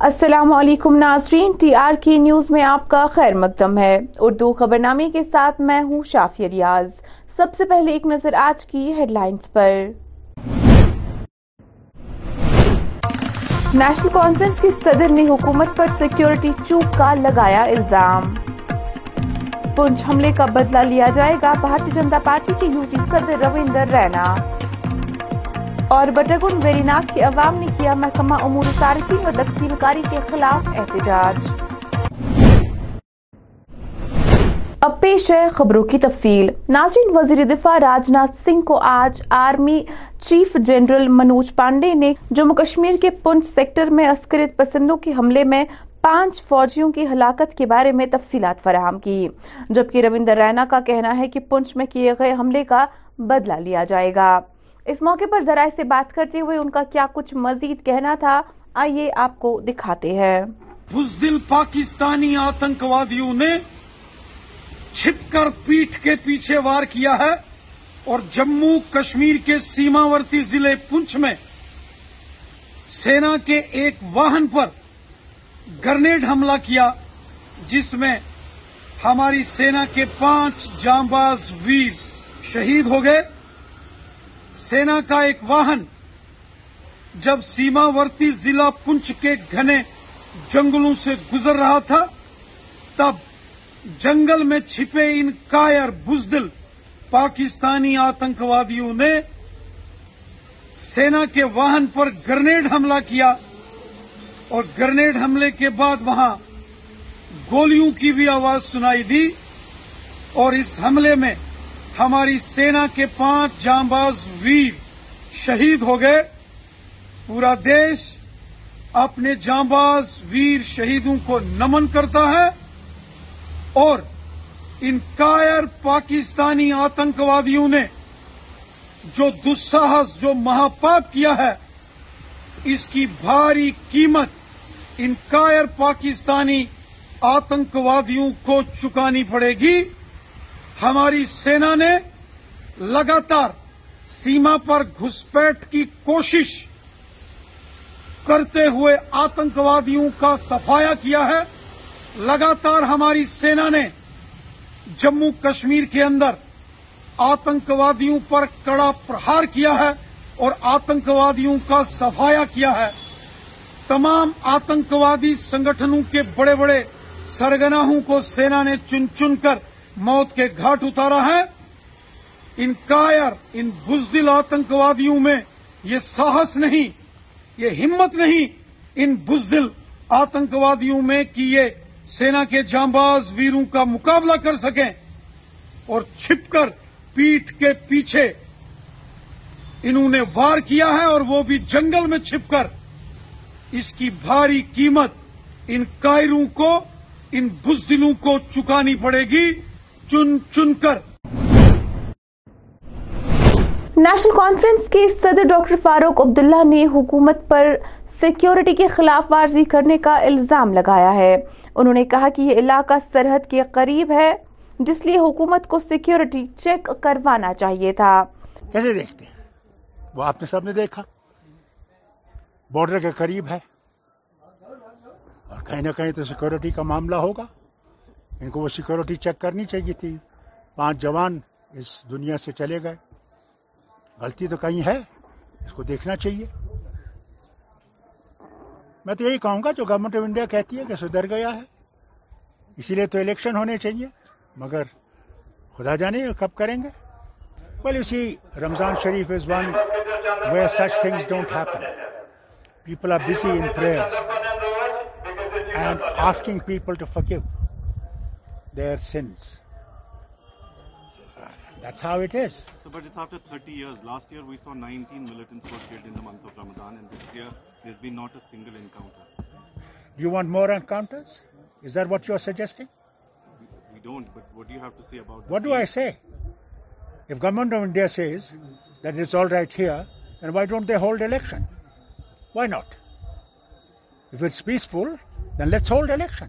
السلام علیکم ناظرین، ٹی آر کی نیوز میں آپ کا خیر مقدم ہے۔ اردو خبرنامے کے ساتھ میں ہوں شافی ریاض۔ سب سے پہلے ایک نظر آج کی ہیڈ لائنز پر۔ نیشنل کانفرنس کے صدر نے حکومت پر سیکیورٹی چوک کا لگایا الزام۔ پنچ حملے کا بدلہ لیا جائے گا۔ بھارتی جنتا پارٹی کے یو ٹی صدر رویندر رینا۔ اور بٹرگن ویریناگ کے عوام نے کیا محکمہ امور صارفین و تقسیم کاری کے خلاف احتجاج۔ اب پیش ہے خبروں کی تفصیل۔ ناظرین وزیر دفاع راج ناتھ سنگھ کو آج army chief general Manoj Pande نے جموں کشمیر کے پنچ سیکٹر میں عسکریت پسندوں کے حملے میں پانچ فوجیوں کی ہلاکت کے بارے میں تفصیلات فراہم کی۔ جبکہ رویندر رینا کا کہنا ہے کہ پنچ میں کیے گئے حملے کا بدلہ لیا جائے گا۔ اس موقع پر ذرائع سے بات کرتے ہوئے ان کا کیا کچھ مزید کہنا تھا، آئیے آپ کو دکھاتے ہیں۔ بزدل پاکستانی آتنکوادیوں نے چھپ کر پیٹھ کے پیچھے وار کیا ہے اور جموں کشمیر کے سیماورتی ضلع پنچ میں سینا کے ایک واہن پر گرنیڈ حملہ کیا، جس میں ہماری سینا کے پانچ جامباز ویر شہید ہو گئے۔ سینا کا ایک واہن، جب سیماورتی ضلع پنچ کے گھنے جنگلوں سے گزر رہا تھا، تب جنگل میں چھپے ان کائر بزدل پاکستانی آتنکوادیوں نے سینا کے واہن پر گرنیڈ حملہ کیا اور گرنیڈ حملے کے بعد وہاں گولیوں کی بھی آواز سنائی دی اور اس حملے میں ہماری سینا کے پانچ جامباز ویر شہید ہو گئے۔ پورا دیش اپنے جامباز ویر شہیدوں کو نمن کرتا ہے اور ان کائر پاکستانی آتنکوادیوں نے جو دساہس، جو مہاپاپ کیا ہے، اس کی بھاری قیمت ان کائر پاکستانی آتنکوادیوں کو چکانی پڑے گی۔ ہماری سینا نے لگاتار سیما پر گھسپیٹ کی کوشش کرتے ہوئے آتنکوادیوں کا سفایا کیا ہے۔ لگاتار ہماری سینا نے جموں کشمیر کے اندر آتنکوادیوں پر کڑا پرہار کیا ہے اور آتنکوادیوں کا سفایا کیا ہے۔ تمام آتنکوادی سنگٹھنوں کے بڑے بڑے سرگناہوں کو سینا نے چن چن کر موت کے گھاٹ اتارا ہے۔ ان کائر ان بزدل آتنکوادیوں میں یہ ساہس نہیں، یہ ہمت نہیں ان بزدل آتنکوادیوں میں کہ یہ سینا کے جانباز ویروں کا مقابلہ کر سکیں اور چھپ کر پیٹ کے پیچھے انہوں نے وار کیا ہے اور وہ بھی جنگل میں چھپ کر۔ اس کی بھاری قیمت ان کائروں کو، ان بزدلوں کو چکانی پڑے گی۔ چن چن کر۔ نیشنل کانفرنس کے صدر ڈاکٹر فاروق عبداللہ نے حکومت پر سیکیورٹی کے خلاف ورزی کرنے کا الزام لگایا ہے۔ انہوں نے کہا کہ یہ علاقہ سرحد کے قریب ہے جس لیے حکومت کو سیکیورٹی چیک کروانا چاہیے تھا۔ کیسے دیکھتے ہیں؟ وہ آپ نے سب نے دیکھا۔ بارڈر کے قریب ہے۔ اور کہیں نہ کہیں تو سیکورٹی کا معاملہ ہوگا۔ ان کو وہ سیکورٹی چیک کرنی چاہیے تھی۔ پانچ جوان اس دنیا سے چلے گئے۔ غلطی تو کہیں ہے، اس کو دیکھنا چاہیے۔ میں تو یہی کہوں گا، جو گورنمنٹ آف انڈیا کہتی ہے کہ سدھر گیا ہے، اسی لیے تو الیکشن ہونے چاہیے۔ مگر خدا جانے کب کریں گے۔ بولے اسی رمضان شریف is one where such things don't happen people are busy in prayers and asking people to فکیو their sins. That's how it is. So, but it's after 30 years. Last year we saw 19 militants were killed in the month of Ramadan, and this year there's been not a single encounter. Do you want more encounters? Is that what you're suggesting? We don't, but what do you have to say about What do I say? If government of India says that it's all right here, then why don't they hold election? Why not? If it's peaceful, then let's hold election.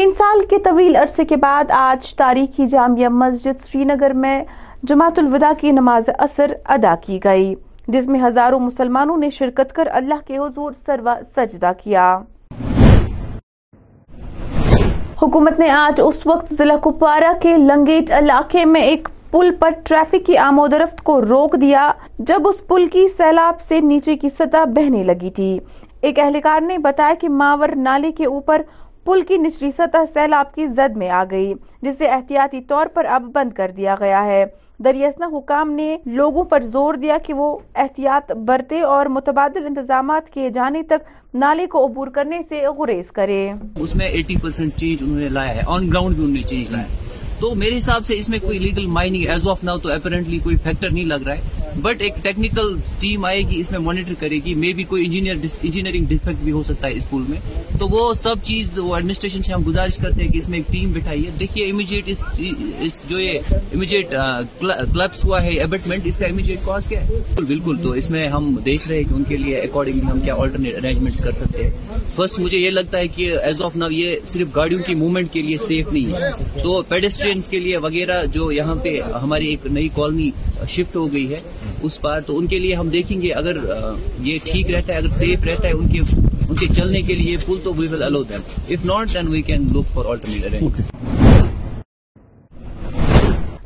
تین سال کے طویل عرصے کے بعد آج تاریخی جامعہ مسجد سری نگر میں جماعت الوداع کی نماز اثر ادا کی گئی، جس میں ہزاروں مسلمانوں نے شرکت کر اللہ کے حضور سروا سجدہ کیا۔ حکومت نے آج اس وقت ضلع کپوارہ کے لنگیٹ علاقے میں ایک پل پر ٹریفک کی آمود رفت کو روک دیا، جب اس پل کی سیلاب سے نیچے کی سطح بہنے لگی تھی۔ ایک اہلکار نے بتایا کہ ماور نالے کے اوپر پل کی نچلی سطح سیلاب کی زد میں آ گئی، جسے احتیاطی طور پر اب بند کر دیا گیا ہے۔ دریاسنا حکام نے لوگوں پر زور دیا کہ وہ احتیاط برتے اور متبادل انتظامات کیے جانے تک نالے کو عبور کرنے سے گریز کرے۔ اس میں ایٹی پرسنٹ چینج انہوں نے لایا ہے آن گراؤنڈ بھی انہوں نے چینج لایا۔ ہے تو میرے حساب سے اس میں کوئی legal mining as of now تو اپیرنٹلی کوئی فیکٹر نہیں لگ رہا ہے. بٹ ایک ٹیکنیکل ٹیم آئے گی اس میں مانیٹر کرے گی. مے بی کوئی انجینئر انجینئرنگ ڈیفیکٹ بھی ہو سکتا ہے اسکول میں. تو وہ سب چیز وہ ایڈمنسٹریشن سے ہم گزارش کرتے ہیں کہ اس میں ایک ٹیم بٹھائیے دیکھیے امیجیٹ اس, جو یہ امیجیٹ کلبس ہوا ہے ایبٹمنٹ اس کا امیجیٹ کاز کیا ہے؟ بالکل تو اس میں ہم دیکھ رہے ہیں کہ ان کے لیے اکارڈنگلی ہم کیا آلٹرنیٹ ارینجمنٹ کر سکتے ہیں. فرسٹ مجھے یہ لگتا ہے کہ ایز آف ناؤ یہ صرف گاڑیوں کی موومنٹ کے لیے سیف نہیں ہے. تو پیڈسٹری اسٹوڈینٹس کے لیے وغیرہ جو یہاں پہ ہماری ایک نئی کالونی شفٹ ہو گئی ہے اس پار تو ان کے لیے ہم دیکھیں گے اگر یہ ٹھیک رہتا ہے اگر سیف رہتا ہے ان کے ان کے چلنے کے لیے پل تو we will allow if not then we can look for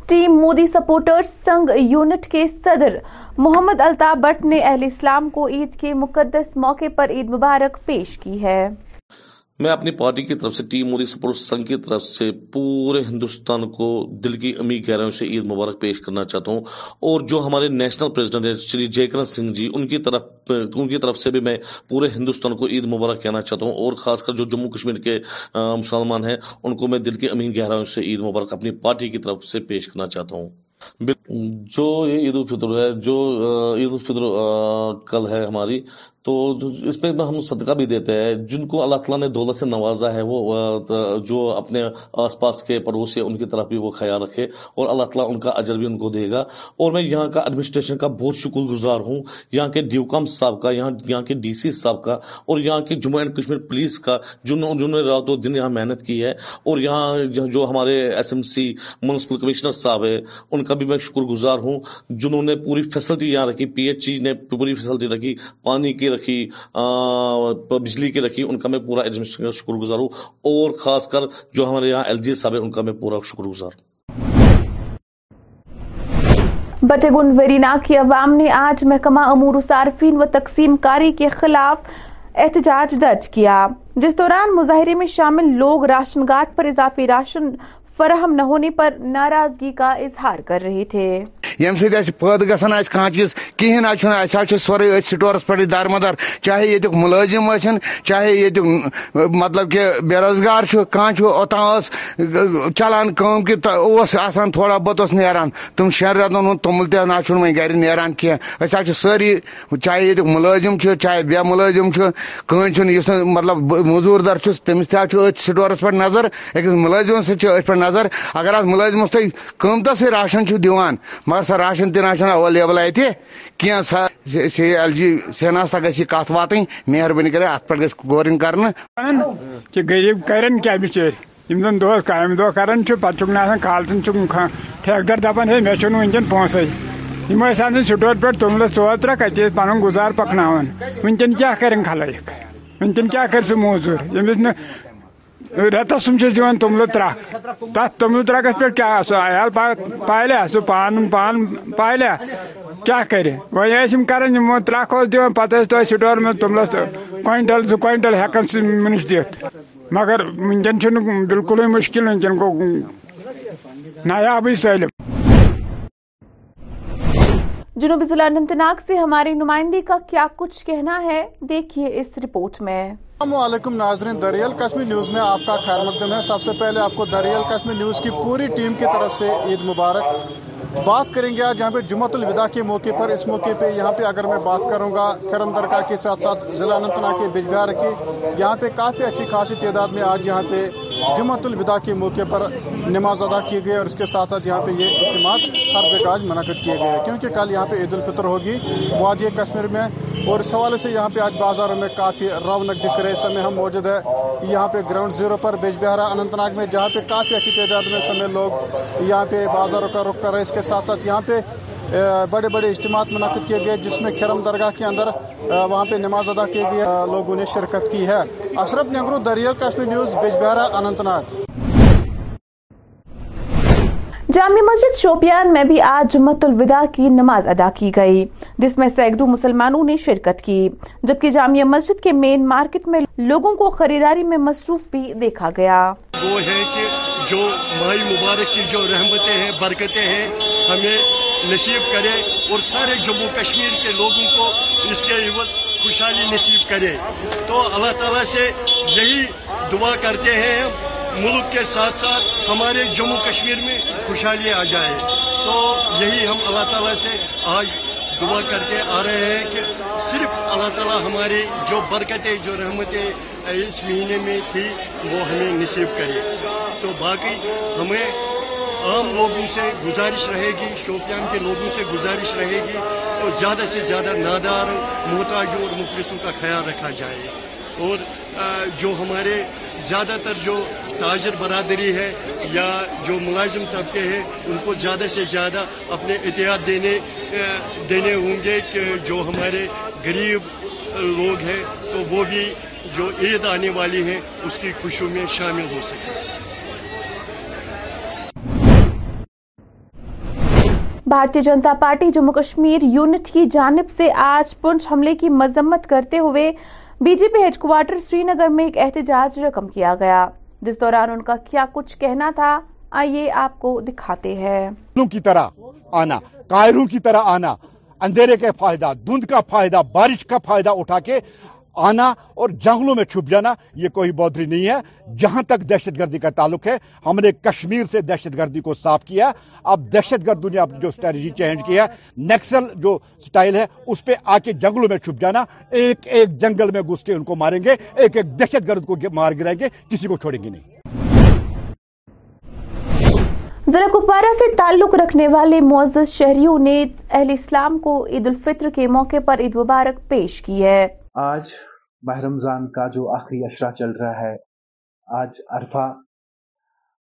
team Modi supporter سنگ یونٹ کے صدر محمد الطاف بٹ نے اہل اسلام کو عید کے مقدس موقع پر عید مبارک پیش کی ہے۔ میں اپنی پارٹی کی طرف سے، ٹیم موری سپورٹ سنگھ کی طرف سے پورے ہندوستان کو دل کی امی گہروں سے عید مبارک پیش کرنا چاہتا ہوں۔ اور جو ہمارے نیشنل پریزیڈنٹ ہیں، شری جے کرن سنگھ جی ان کی طرف، ان کی طرف سے بھی میں پورے ہندوستان کو عید مبارک کہنا چاہتا ہوں۔ اور خاص کر جو جموں کشمیر کے مسلمان ہیں، ان کو میں دل کی امی گہروں سے عید مبارک اپنی پارٹی کی طرف سے پیش کرنا چاہتا ہوں۔ جو یہ عید الفطر ہے، جو عید الفطر کل ہے ہماری تو اس پہ ہم صدقہ بھی دیتے ہیں۔ جن کو اللہ تعالیٰ نے دولت سے نوازا ہے، وہ جو اپنے آس پاس کے پڑوسی ان کی طرف بھی وہ خیال رکھے اور اللہ تعالیٰ ان کا اجر بھی ان کو دے گا۔ اور میں یہاں کا ایڈمنسٹریشن کا بہت شکر گزار ہوں۔ یہاں کے ڈیوکام صاحب کا، یہاں یہاں کے ڈی سی صاحب کا اور یہاں کے جموں اینڈ کشمیر پولیس کا جنہوں جنہوں نے رات و دن یہاں محنت کی ہے۔ اور یہاں جو ہمارے S M C municipal commissioner صاحب ہے ان کا بھی میں شکر گزار ہوں۔ جنہوں نے پوری فیسلٹی یہاں رکھی پی ایچ ای نے پوری فیسلٹی رکھی، پانی کی رکھی بجلی کی رکھی، ان کا میں پورا ایڈمنسٹریشن کا شکر گزار ہوں اور خاص کر جو ہمارے یہاں ایل جی صاحب ہیں، ان کا میں پورا شکر گزار ہوں بٹگن ویرینا کی عوام نے آج محکمہ امور صارفین و تقسیم کاری کے خلاف احتجاج درج کیا۔ جس دوران مظاہرے میں شامل لوگ راشن گارڈ پر اضافی راشن فراہم نہ ہونے پر ناراضگی کا اظہار کر رہے تھے۔ یم سی پید گھن اس کھانا چیز کہین آج اس حال سورے ات سٹورس پہ دارمدار چاہے یت ملازم ثن چاہے یت مطلب کہ بے روزگار کھانا اوتان چلان کم کہ آسان تھوڑا بہت نیران۔ تم شین رتن ہند تومل تہ نا ون گھر نیران کی اس حال ساری چاہے یت ملازم چاہے بے ملازم کہیں مطلب مزور دار تمس تہ ات سٹورس پہ نظر، أکِس مُلٲزِمَس سۭتۍ چھِ أتھۍ پٮ۪ٹھ نظر۔ اگر حظ مُلٲزِمَس تُہۍ قۭمتَس سۭتۍ راشَن چھِو دِوان، مگر سا راشن تہ نا اویلیبل اتہ کی سا سی ایل جی سینا سا گی کت وات مہربانی کر ات پہ گھس غورن کر غریب کرن کیا بچے ہم زن دہ کم دہ کران پہ چھک کالٹن ٹھیکدر دپان ہے مے ونکین پونسے ہم آن سٹور پہ تلنس ٹور ترک اتنے پن گزار پکنان ونکین کیا کریں خلق ونکین کیا کر سو موزور؟ یمس ن رتس تم دن توملہٕ ترٛکھ تَتھ توملہٕ ترٛکَس پٮ۪ٹھ کیٛاہ سُہ عیال پالیا سُہ پان پان پالیا کیٛاہ کَرِ وۄنۍ ٲسۍ یِم کَران یِمو ترٛکھ اوس دِوان پَتہٕ ٲسۍ تۄہہِ سٹور منٛز توٚملَس کۄینٛٹل زٕ کۄینٛٹل ہٮ۪کان سُہ مٕنِش دِتھ مگر وٕنکٮ۪ن چھُنہٕ بِلکُلٕے مُشکِل وٕنکٮ۪ن گوٚو نایابٕے سٲلِم جنوبی ضلع اننت ناگ سے ہماری نمائندی کا کیا کچھ کہنا ہے دیکھیے اس رپورٹ میں السلام علیکم ناظرین، دریال کشمی نیوز میں آپ کا خیر مقدم ہے۔ سب سے پہلے آپ کو دریال کشمی نیوز کی پوری ٹیم کی طرف سے عید مبارک۔ بات کریں گے آج یہاں پہ جمعۃ الوداع کے موقع پر، اس موقع پہ یہاں پہ اگر میں بات کروں گا، کرم درگاہ کے ساتھ ساتھ ضلع انتنا کے بجبہار کی، یہاں پہ کافی اچھی خاصی تعداد میں آج یہاں پہ جمعۃ الوداع کے موقع پر نماز ادا کی گئی اور اس کے ساتھ ساتھ یہاں پہ یہ اجتماعات ہر آج منعقد کیے گئے کیونکہ کل یہاں پہ عید الفطر ہوگی، وادی کشمیر میں، اور اس حوالے سے یہاں پہ آج بازاروں میں کافی رونق دکھ رہے سمے ہم موجود ہے یہاں پہ گراؤنڈ زیرو پر بیج بہارا، اننت ناگ میں، جہاں پہ کافی اچھی تعداد میں سمے لوگ یہاں پہ بازاروں کا رخ کر رہے اس کے ساتھ ساتھ یہاں پہ بڑے بڑے اجتماعات منعقد کیے گئے، جس میں کھرم درگاہ کے اندر وہاں پہ نماز ادا کی گئی لوگوں نے شرکت کی ہے۔ اشرف نگرو دریال کشمیر نیوز بجبہرا اننت ناگ جامع مسجد شوپیان میں بھی آج جمعت الوداع کی نماز ادا کی گئی جس میں سینکڑوں مسلمانوں نے شرکت کی۔ جبکہ جامع مسجد کے مین مارکیٹ میں لوگوں کو خریداری میں مصروف بھی دیکھا گیا۔ وہ ہے کہ جو مائی مبارک کی جو رحمتیں ہیں برکتیں ہیں ہمیں نصیب کرے اور سارے جموں کشمیر کے لوگوں کو اس کے عوض خوشحالی نصیب کرے۔ تو اللہ تعالیٰ سے یہی دعا کرتے ہیں ملک کے ساتھ ساتھ ہمارے جموں کشمیر میں خوشحالی آ جائے۔ تو یہی ہم اللہ تعالیٰ سے آج دعا کر کے آ رہے ہیں کہ صرف اللہ تعالیٰ ہمارے جو برکتیں، جو رحمتیں اس مہینے میں تھی، وہ ہمیں نصیب کرے۔ تو باقی ہمیں عام لوگوں سے گزارش رہے گی، شوپیان کے لوگوں سے گزارش رہے گی۔ اور زیادہ سے زیادہ نادار محتاجوں اور مفلسوں کا خیال رکھا جائے۔ اور جو ہمارے زیادہ تر جو تاجر برادری ہے یا جو ملازم طبقے ہیں، ان کو زیادہ سے زیادہ اپنے احتیاط دینے دینے ہوں گے کہ جو ہمارے غریب لوگ ہیں، تو وہ بھی جو عید آنے والی ہیں، اس کی خوشیوں میں شامل ہو سکے بھارتی جنتا پارٹی جموں کشمیر یونٹ کی جانب سے آج پنچ حملے کی مذمت کرتے ہوئے B J P head quarter Srinagar میں ایک احتجاج رقم کیا گیا۔ جس دوران ان کا کیا کچھ کہنا تھا، آئیے آپ کو دکھاتے ہیں۔ کی طرح آنا کائروں کی طرح آنا، اندھیرے کا فائدہ، دھند کا فائدہ، بارش کا فائدہ اٹھا کے آنا اور جنگلوں میں چھپ جانا، یہ کوئی بودری نہیں ہے۔ جہاں تک دہشت گردی کا تعلق ہے، ہم نے کشمیر سے دہشت گردی کو صاف کیا۔ اب دہشت گردوں نے جو اسٹریٹجی چینج کیا ہے نیکسل جو سٹائل ہے، اس پہ آ کے جنگلوں میں چھپ جانا۔ ایک ایک جنگل میں گھس کے ان کو ماریں گے، ایک ایک دہشت گرد کو مار گرائیں گے، کسی کو چھوڑیں گے نہیں۔ ضلع کپوارہ سے تعلق رکھنے والے معزز شہریوں نے اہل اسلام کو عید الفطر کے موقع پر عید مبارک پیش کی ہے۔ آج ماہ رمضان کا جو آخری اشرہ چل رہا ہے، آج عرفہ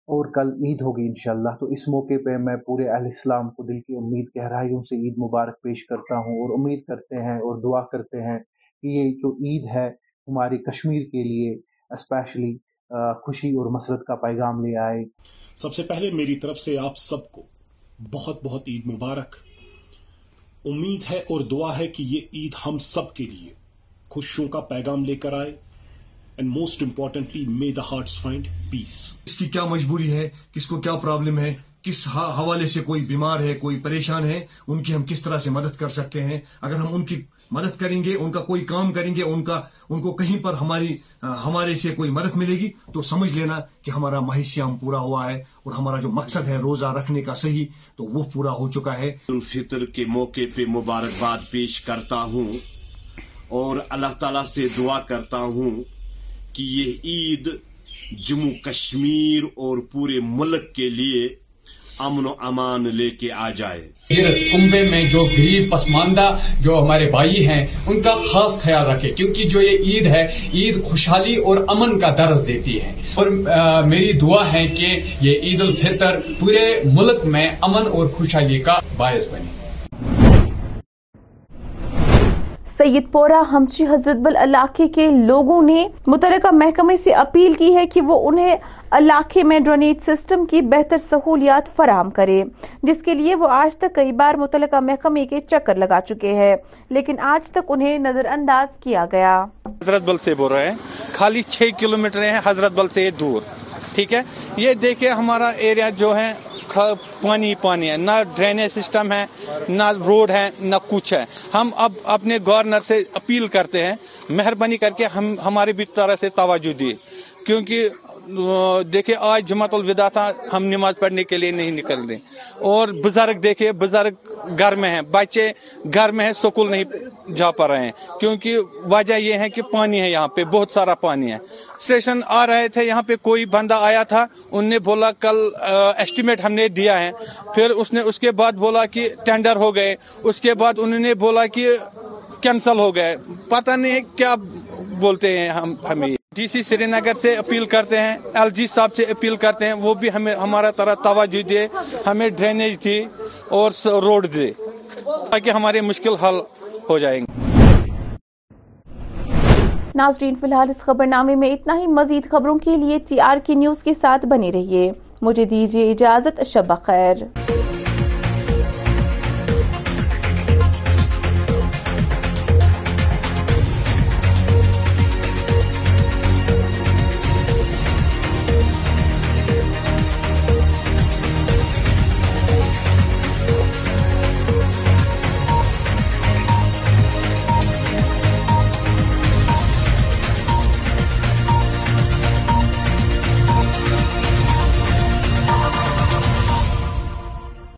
اور کل عید ہوگی انشاءاللہ، تو اس موقع پہ میں پورے اہل اسلام کو دل کی امید گہرائیوں سے عید مبارک پیش کرتا ہوں اور امید کرتے ہیں اور دعا کرتے ہیں کہ یہ جو عید ہے ہماری کشمیر کے لیے اسپیشلی خوشی اور مسرت کا پیغام لے آئے۔ سب سے پہلے میری طرف سے آپ سب کو بہت بہت عید مبارک۔ امید ہے اور دعا ہے کہ یہ عید ہم سب کے لیے خوشیوں کا پیغام لے کر آئے and most importantly may the hearts find peace اس کی کیا مجبوری ہے؟ کس کو کیا پرابلم ہے؟ کس حوالے سے کوئی بیمار ہے کوئی پریشان ہے؟ ان کی ہم کس طرح سے مدد کر سکتے ہیں؟ اگر ہم ان کی مدد کریں گے ان کا کوئی کام کریں گے ان کا ان کو کہیں پر ہماری ہمارے سے کوئی مدد ملے گی تو سمجھ لینا کہ ہمارا مہیشیام پورا ہوا ہے اور ہمارا جو مقصد ہے روزہ رکھنے کا صحیح تو وہ پورا ہو چکا ہے۔ الفطر کے موقع پہ مبارکباد پیش کرتا ہوں۔ اور اللہ تعالیٰ سے دعا کرتا ہوں کہ یہ عید جموں کشمیر اور پورے ملک کے لیے امن و امان لے کے آ جائے۔ کنبے میں جو غریب پسماندہ جو ہمارے بھائی ہیں، ان کا خاص خیال رکھے، کیونکہ جو یہ عید ہے، عید خوشحالی اور امن کا درس دیتی ہے۔ اور میری دعا ہے کہ یہ عید الفطر پورے ملک میں امن اور خوشحالی کا باعث بنے۔ سید پورا ہمچی حضرت بل علاقے کے لوگوں نے متعلقہ محکمے سے اپیل کی ہے کہ وہ انہیں علاقے میں ڈرینیج سسٹم کی بہتر سہولیات فراہم کرے، جس کے لیے وہ آج تک کئی بار متعلقہ محکمے کے چکر لگا چکے ہیں، لیکن آج تک انہیں نظر انداز کیا گیا۔ حضرت بل سے بول رہے ہیں، خالی چھ کلومیٹر ہیں، حضرت بل سے دور۔ ٹھیک ہے؟ یہ دیکھیں ہمارا ایریا جو ہے پانی ہی پانی ہے۔ نہ ڈرینیج سسٹم ہے، نہ روڈ ہے، نہ کچھ ہے۔ ہم اب اپنے گورنر سے اپیل کرتے ہیں، مہربانی کر کے ہم بھی طرح سے توجہ دیے۔ کیونکہ دیکھیں، آج جماعت الوداع تھا، ہم نماز پڑھنے کے لیے نہیں نکل رہے۔ اور بزرگ دیکھیں، بزرگ گھر میں ہیں۔ بچے گھر میں ہیں، سکول نہیں جا پا رہے ہیں۔ کیونکہ وجہ یہ ہے کہ پانی ہے یہاں پہ، بہت سارا پانی ہے۔ اسٹیشن آ رہے تھے، یہاں پہ کوئی بندہ آیا تھا، ان نے بولا کل ایسٹیمیٹ ہم نے دیا ہے۔ پھر اس نے اس کے بعد بولا کہ ٹینڈر ہو گئے۔ اس کے بعد انہوں نے بولا کہ کینسل ہو گئے۔ پتہ نہیں کیا بولتے ہیں ہم، ہمیں۔ ڈی سی سری نگر سے اپیل کرتے ہیں، ایل جی صاحب سے اپیل کرتے ہیں، وہ بھی ہمیں ہمارا طرح توجہ دے، ہمیں ڈرینیج دے اور روڈ دے، تاکہ ہمارے مشکل حل ہو جائیں گے۔ ناظرین، فی الحال اس خبر نامے میں اتنا ہی۔ مزید خبروں کے لیے ٹی آر کی نیوز کے ساتھ بنے رہیے۔ مجھے دیجیے اجازت شب خیر۔